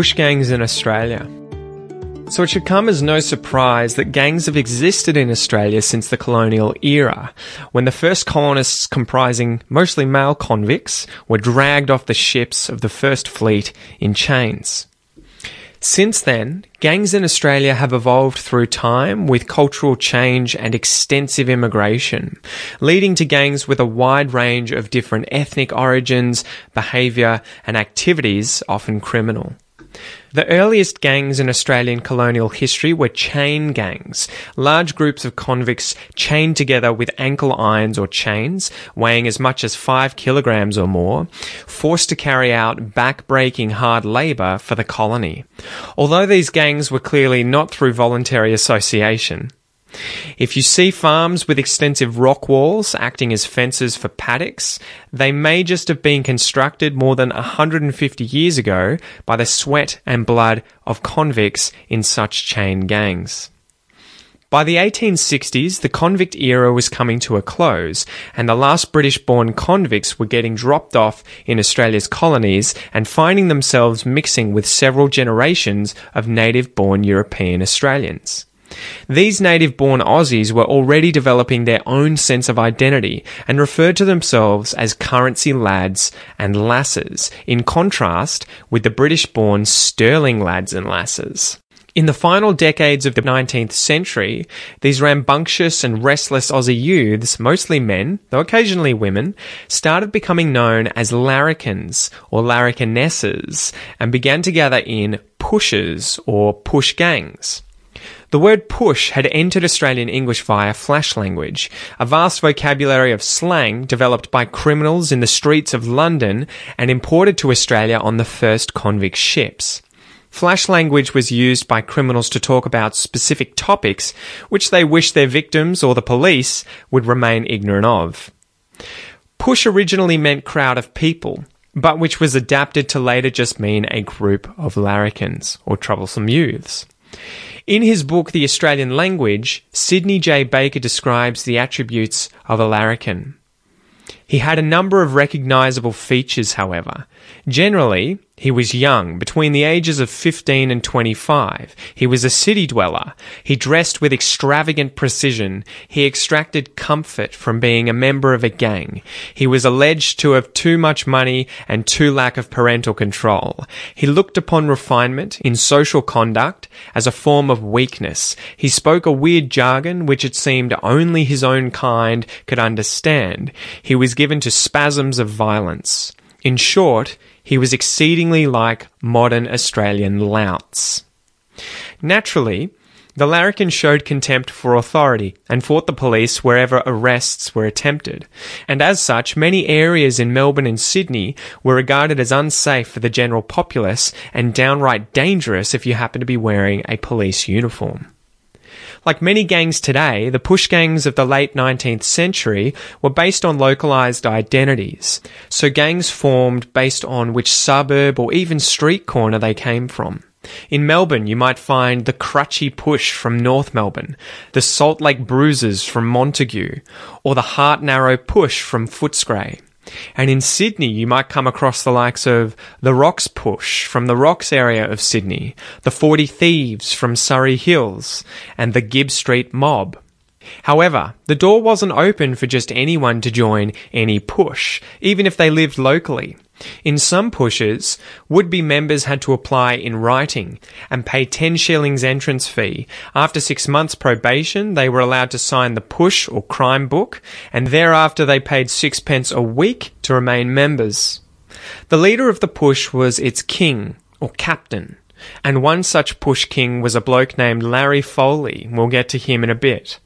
push gangs in Australia. So it should come as no surprise that gangs have existed in Australia since the colonial era, when the first colonists comprising mostly male convicts were dragged off the ships of the first fleet in chains. Since then, gangs in Australia have evolved through time with cultural change and extensive immigration, leading to gangs with a wide range of different ethnic origins, behaviour, and activities, often criminal. The earliest gangs in Australian colonial history were chain gangs, large groups of convicts chained together with ankle irons or chains, weighing as much as five kilograms or more, forced to carry out back-breaking hard labour for the colony. Although these gangs were clearly not through voluntary association, if you see farms with extensive rock walls acting as fences for paddocks, they may just have been constructed more than 150 years ago by the sweat and blood of convicts in such chain gangs. By the 1860s, the convict era was coming to a close, and the last British born convicts were getting dropped off in Australia's colonies and finding themselves mixing with several generations of native born European Australians. These native born Aussies were already developing their own sense of identity and referred to themselves as currency lads and lasses, in contrast with the British born sterling lads and lasses. In the final decades of the 19th century, these rambunctious and restless Aussie youths, mostly men, though occasionally women, started becoming known as larrikins or larrikinesses and began to gather in pushers or push gangs. The word push had entered Australian English via flash language, a vast vocabulary of slang developed by criminals in the streets of London and imported to Australia on the first convict ships. Flash language was used by criminals to talk about specific topics which they wished their victims or the police would remain ignorant of. Push originally meant crowd of people, but which was adapted to later just mean a group of larrikins or troublesome youths. In his book, The Australian Language, Sidney J. Baker describes the attributes of a larrikin. He had a number of recognisable features, however. Generally, he was young, between the ages of 15 and 25. He was a city dweller. He dressed with extravagant precision. He extracted comfort from being a member of a gang. He was alleged to have too much money and too lack of parental control. He looked upon refinement in social conduct as a form of weakness. He spoke a weird jargon which it seemed only his own kind could understand. He was given to spasms of violence. In short, he was exceedingly like modern Australian louts. Naturally, the larrikin showed contempt for authority and fought the police wherever arrests were attempted, and as such, many areas in Melbourne and Sydney were regarded as unsafe for the general populace and downright dangerous if you happened to be wearing a police uniform. Like many gangs today, the push gangs of the late 19th century were based on localized identities. So gangs formed based on which suburb or even street corner they came from. In Melbourne, you might find the Crutchy Push from North Melbourne, the Salt Lake Bruisers from Montague, or the Heart Narrow Push from Footscray. And in Sydney, you might come across the likes of the Rocks Push from the Rocks area of Sydney, the 40 Thieves from Surry Hills, and the Gibb Street Mob. However, the door wasn't open for just anyone to join any push, even if they lived locally. In some pushes, would-be members had to apply in writing and pay 10 shillings entrance fee. After six months probation, they were allowed to sign the push or crime book, and thereafter they paid sixpence a week to remain members. The leader of the push was its king, or captain, and one such push king was a bloke named Larry Foley. We'll get to him in a bit.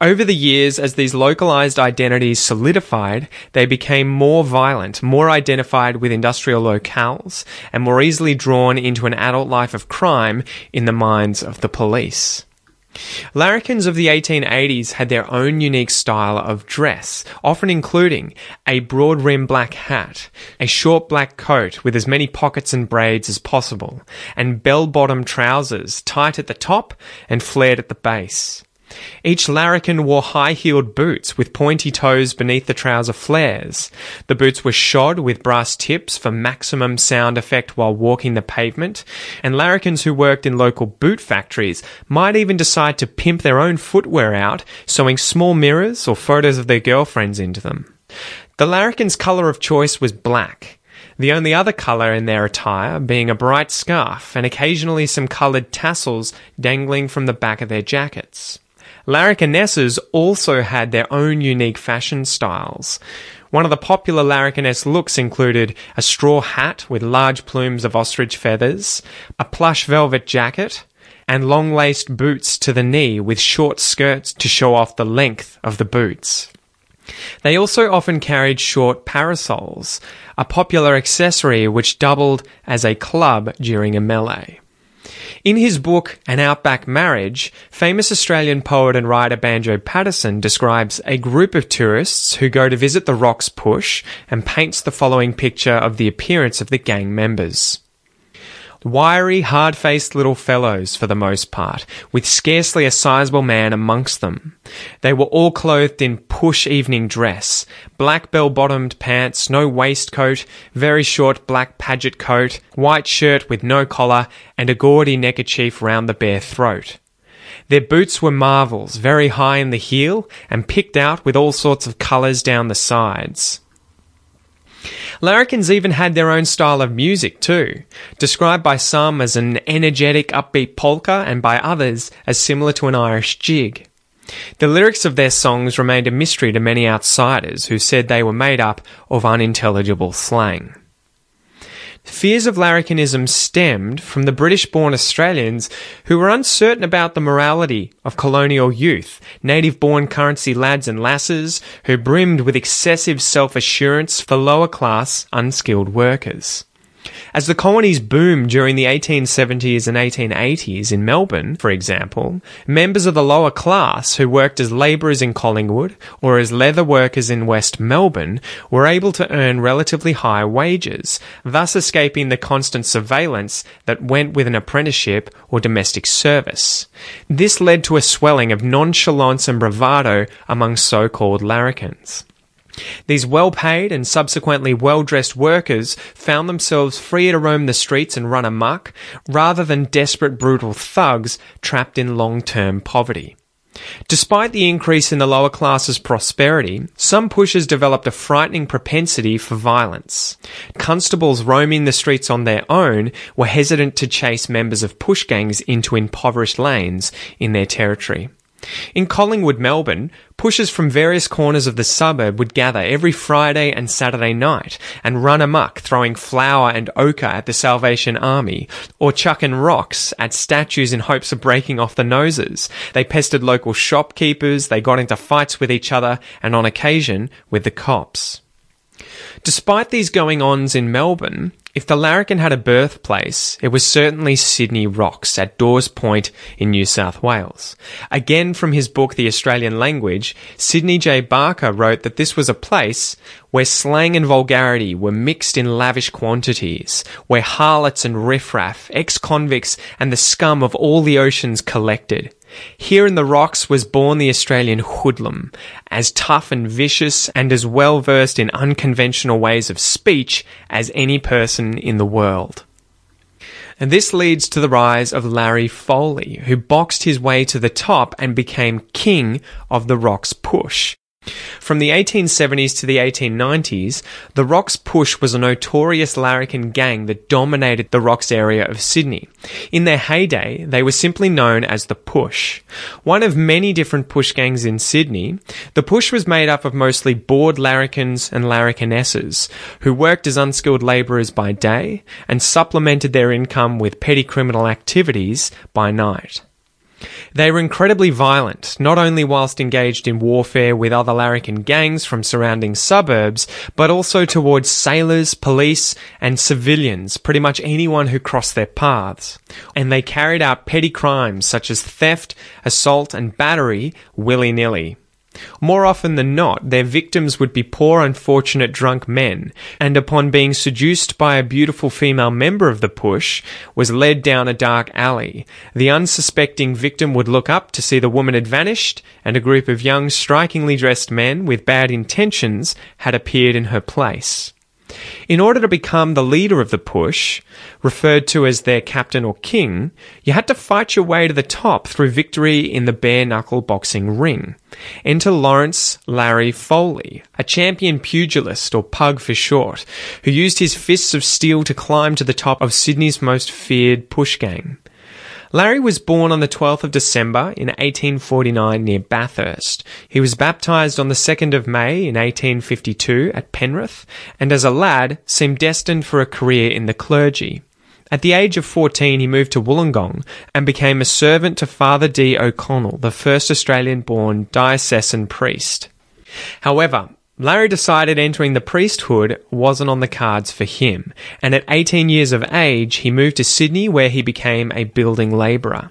Over the years, as these localized identities solidified, they became more violent, more identified with industrial locales, and more easily drawn into an adult life of crime in the minds of the police. Larrikins of the 1880s had their own unique style of dress, often including a broad rimmed black hat, a short black coat with as many pockets and braids as possible, and bell bottom trousers tight at the top and flared at the base. Each larrikin wore high heeled boots with pointy toes beneath the trouser flares. The boots were shod with brass tips for maximum sound effect while walking the pavement, and larrikins who worked in local boot factories might even decide to pimp their own footwear out, sewing small mirrors or photos of their girlfriends into them. The larrikin's colour of choice was black the only other colour in their attire being a bright scarf and occasionally some coloured tassels dangling from the back of their jackets. Larrikinesses also had their own unique fashion styles. One of the popular larrikiness looks included a straw hat with large plumes of ostrich feathers, a plush velvet jacket, and long laced boots to the knee with short skirts to show off the length of the boots. They also often carried short parasols, a popular accessory which doubled as a club during a melee. In his book, An Outback Marriage, famous Australian poet and writer Banjo Paterson describes a group of tourists who go to visit the Rocks Push and paints the following picture of the appearance of the gang members. Wiry, hard faced little fellows for the most part, with scarcely a sizable man amongst them. They were all clothed in push evening dress, black bell bottomed pants, no waistcoat, very short black paget coat, white shirt with no collar, and a gaudy neckerchief round the bare throat. Their boots were marvels, very high in the heel, and picked out with all sorts of colours down the sides. Larrikins even had their own style of music too, described by some as an energetic upbeat polka and by others as similar to an Irish jig. The lyrics of their songs remained a mystery to many outsiders who said they were made up of unintelligible slang. Fears of larrikinism stemmed from the British born Australians who were uncertain about the morality of colonial youth, native born currency lads and lasses who brimmed with excessive self assurance for lower class, unskilled workers. As the colonies boomed during the 1870s and 1880s in Melbourne, for example, members of the lower class who worked as labourers in Collingwood or as leather workers in West Melbourne were able to earn relatively high wages, thus escaping the constant surveillance that went with an apprenticeship or domestic service. This led to a swelling of nonchalance and bravado among so-called larrikins. These well paid and subsequently well dressed workers found themselves free to roam the streets and run amok, rather than desperate brutal thugs trapped in long term poverty. Despite the increase in the lower class's prosperity, some pushers developed a frightening propensity for violence. Constables roaming the streets on their own were hesitant to chase members of push gangs into impoverished lanes in their territory. In Collingwood, Melbourne, pushers from various corners of the suburb would gather every Friday and Saturday night and run amok, throwing flour and ochre at the Salvation Army, or chucking rocks at statues in hopes of breaking off the noses. They pestered local shopkeepers, they got into fights with each other, and on occasion with the cops. Despite these going ons in Melbourne, if the larrikin had a birthplace, it was certainly Sydney Rocks at Dawes Point in New South Wales. Again from his book The Australian Language, Sidney J. Barker wrote that this was a place where slang and vulgarity were mixed in lavish quantities, where harlots and riffraff, ex-convicts and the scum of all the oceans collected. Here in the rocks was born the Australian hoodlum, as tough and vicious and as well versed in unconventional ways of speech as any person in the world. And this leads to the rise of Larry Foley, who boxed his way to the top and became king of the Rocks Push. From the 1870s to the 1890s, the Rocks Push was a notorious larrikin gang that dominated the Rocks area of Sydney. In their heyday, they were simply known as the Push. One of many different push gangs in Sydney, the Push was made up of mostly bored larrikins and larrikinesses, who worked as unskilled labourers by day and supplemented their income with petty criminal activities by night. They were incredibly violent, not only whilst engaged in warfare with other larrikin gangs from surrounding suburbs, but also towards sailors, police, and civilians, pretty much anyone who crossed their paths. And they carried out petty crimes such as theft, assault, and battery willy-nilly. More often than not, their victims would be poor, unfortunate drunk men, and upon being seduced by a beautiful female member of the push, was led down a dark alley. The unsuspecting victim would look up to see the woman had vanished, and a group of young, strikingly dressed men with bad intentions had appeared in her place. In order to become the leader of the push, referred to as their captain or king, you had to fight your way to the top through victory in the bare knuckle boxing ring. Enter Lawrence Larry Foley, a champion pugilist, or pug for short, who used his fists of steel to climb to the top of Sydney's most feared push gang. Larry was born on the 12th of December in 1849 near Bathurst. He was baptised on the 2nd of May in 1852 at Penrith, and as a lad seemed destined for a career in the clergy. At the age of 14, he moved to Wollongong and became a servant to Father D. O'Connell, the first Australian born diocesan priest. However, Larry decided entering the priesthood wasn't on the cards for him, and at 18 years of age, he moved to Sydney where he became a building labourer.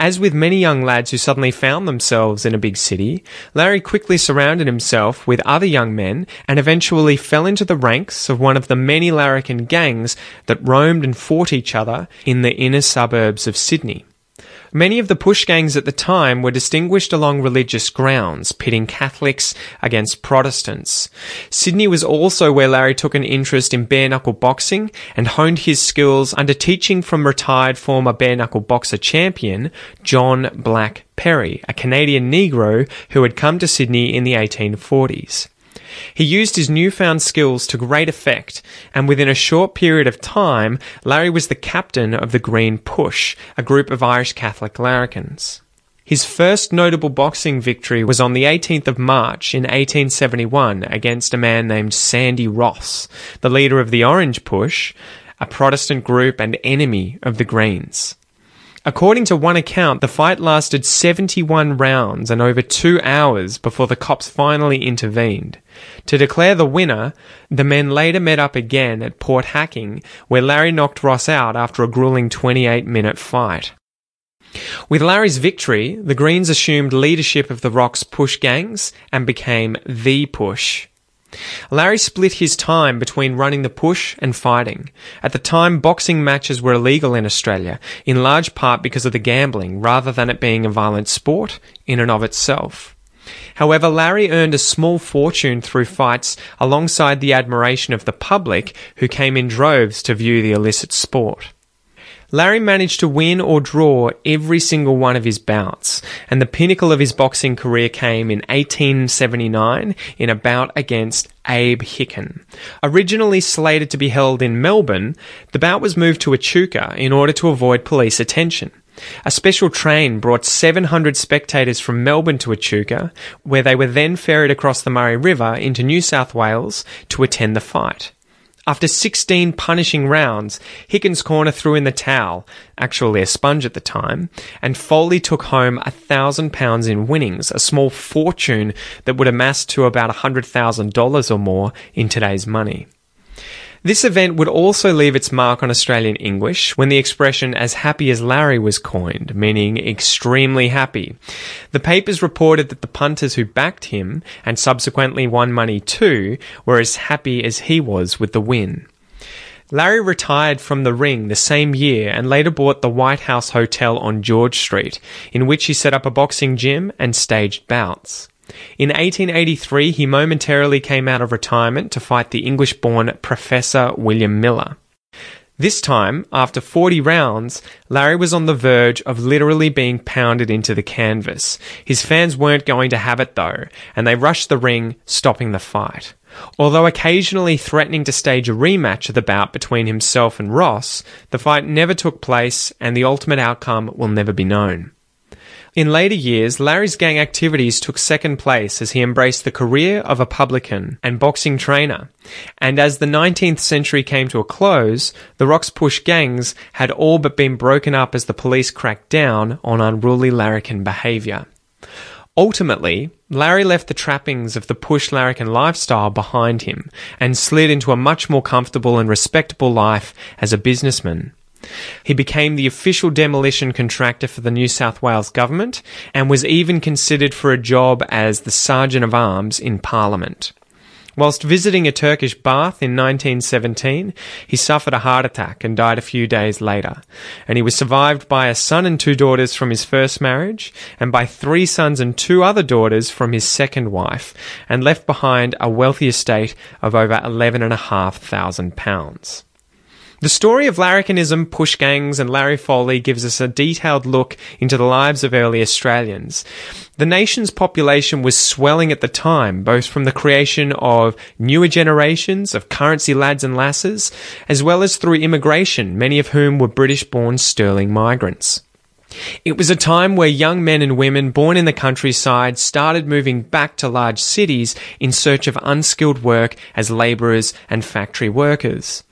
As with many young lads who suddenly found themselves in a big city, Larry quickly surrounded himself with other young men and eventually fell into the ranks of one of the many larrikin gangs that roamed and fought each other in the inner suburbs of Sydney. Many of the push gangs at the time were distinguished along religious grounds, pitting Catholics against Protestants. Sydney was also where Larry took an interest in bare knuckle boxing and honed his skills under teaching from retired former bare knuckle boxer champion John Black Perry, a Canadian Negro who had come to Sydney in the 1840s. He used his newfound skills to great effect, and within a short period of time, Larry was the captain of the Green Push, a group of Irish Catholic larrikins. His first notable boxing victory was on the 18th of March in 1871 against a man named Sandy Ross, the leader of the Orange Push, a Protestant group and enemy of the Greens. According to one account, the fight lasted 71 rounds and over two hours before the cops finally intervened. To declare the winner, the men later met up again at Port Hacking, where Larry knocked Ross out after a grueling 28 minute fight. With Larry's victory, the Greens assumed leadership of the Rock's push gangs and became the push. Larry split his time between running the push and fighting. At the time, boxing matches were illegal in Australia, in large part because of the gambling, rather than it being a violent sport in and of itself. However, Larry earned a small fortune through fights alongside the admiration of the public who came in droves to view the illicit sport. Larry managed to win or draw every single one of his bouts, and the pinnacle of his boxing career came in 1879 in a bout against Abe Hicken. Originally slated to be held in Melbourne, the bout was moved to Echuca in order to avoid police attention. A special train brought 700 spectators from Melbourne to Echuca, where they were then ferried across the Murray River into New South Wales to attend the fight. After 16 punishing rounds, Hickens' corner threw in the towel, actually a sponge at the time, and Foley took home a thousand pounds in winnings, a small fortune that would amass to about $100,000 or more in today's money. This event would also leave its mark on Australian English when the expression as happy as Larry was coined, meaning extremely happy. The papers reported that the punters who backed him, and subsequently won money too, were as happy as he was with the win. Larry retired from the ring the same year and later bought the White House Hotel on George Street, in which he set up a boxing gym and staged bouts. In 1883, he momentarily came out of retirement to fight the English born Professor William Miller. This time, after 40 rounds, Larry was on the verge of literally being pounded into the canvas. His fans weren't going to have it though, and they rushed the ring, stopping the fight. Although occasionally threatening to stage a rematch of the bout between himself and Ross, the fight never took place and the ultimate outcome will never be known. In later years, Larry's gang activities took second place as he embraced the career of a publican and boxing trainer. And as the 19th century came to a close, the Rock's Push gangs had all but been broken up as the police cracked down on unruly larrikin behaviour. Ultimately, Larry left the trappings of the push larrikin lifestyle behind him and slid into a much more comfortable and respectable life as a businessman. He became the official demolition contractor for the New South Wales government and was even considered for a job as the Sergeant of Arms in Parliament. Whilst visiting a Turkish bath in 1917, he suffered a heart attack and died a few days later. And he was survived by a son and two daughters from his first marriage, and by three sons and two other daughters from his second wife, and left behind a wealthy estate of over eleven and a half thousand pounds. The story of larrikinism, push gangs, and Larry Foley gives us a detailed look into the lives of early Australians. The nation's population was swelling at the time, both from the creation of newer generations of currency lads and lasses, as well as through immigration, many of whom were British born sterling migrants. It was a time where young men and women born in the countryside started moving back to large cities in search of unskilled work as labourers and factory workers.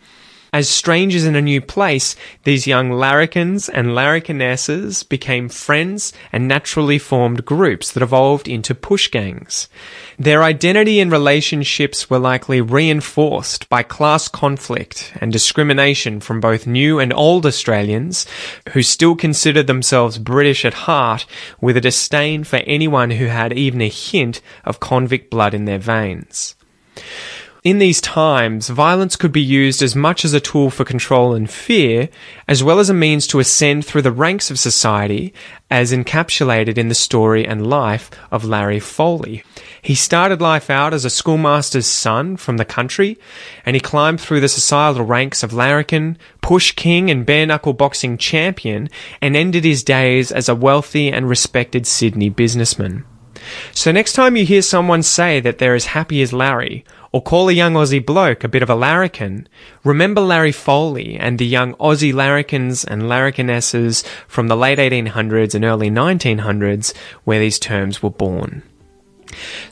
As strangers in a new place, these young larrikins and larrikinesses became friends and naturally formed groups that evolved into push gangs. Their identity and relationships were likely reinforced by class conflict and discrimination from both new and old Australians who still considered themselves British at heart with a disdain for anyone who had even a hint of convict blood in their veins. In these times, violence could be used as much as a tool for control and fear, as well as a means to ascend through the ranks of society, as encapsulated in the story and life of Larry Foley. He started life out as a schoolmaster's son from the country, and he climbed through the societal ranks of larrikin, push king, and bare knuckle boxing champion, and ended his days as a wealthy and respected Sydney businessman. So next time you hear someone say that they're as happy as Larry, or call a young Aussie bloke a bit of a larrikin, remember Larry Foley and the young Aussie larrikins and larrikinesses from the late 1800s and early 1900s where these terms were born.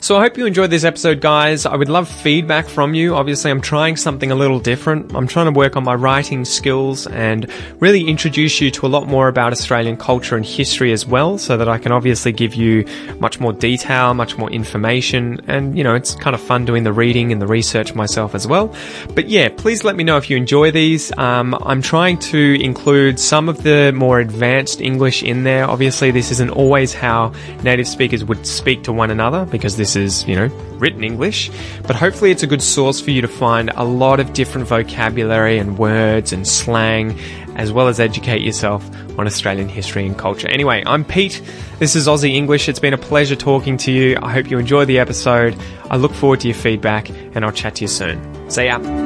So I hope you enjoyed this episode, guys. I would love feedback from you. Obviously, I'm trying something a little different. I'm trying to work on my writing skills and really introduce you to a lot more about Australian culture and history as well, so that I can obviously give you much more detail, much more information. And, you know, it's kind of fun doing the reading and the research myself as well. But yeah, please let me know if you enjoy these. Um, I'm trying to include some of the more advanced English in there. Obviously, this isn't always how native speakers would speak to one another because is, you know, written English, but hopefully it's a good source for you to find a lot of different vocabulary and words and slang, as well as educate yourself on Australian history and culture. Anyway, I'm Pete. This is Aussie English. It's been a pleasure talking to you. I hope you enjoy the episode. I look forward to your feedback, and I'll chat to you soon. See ya.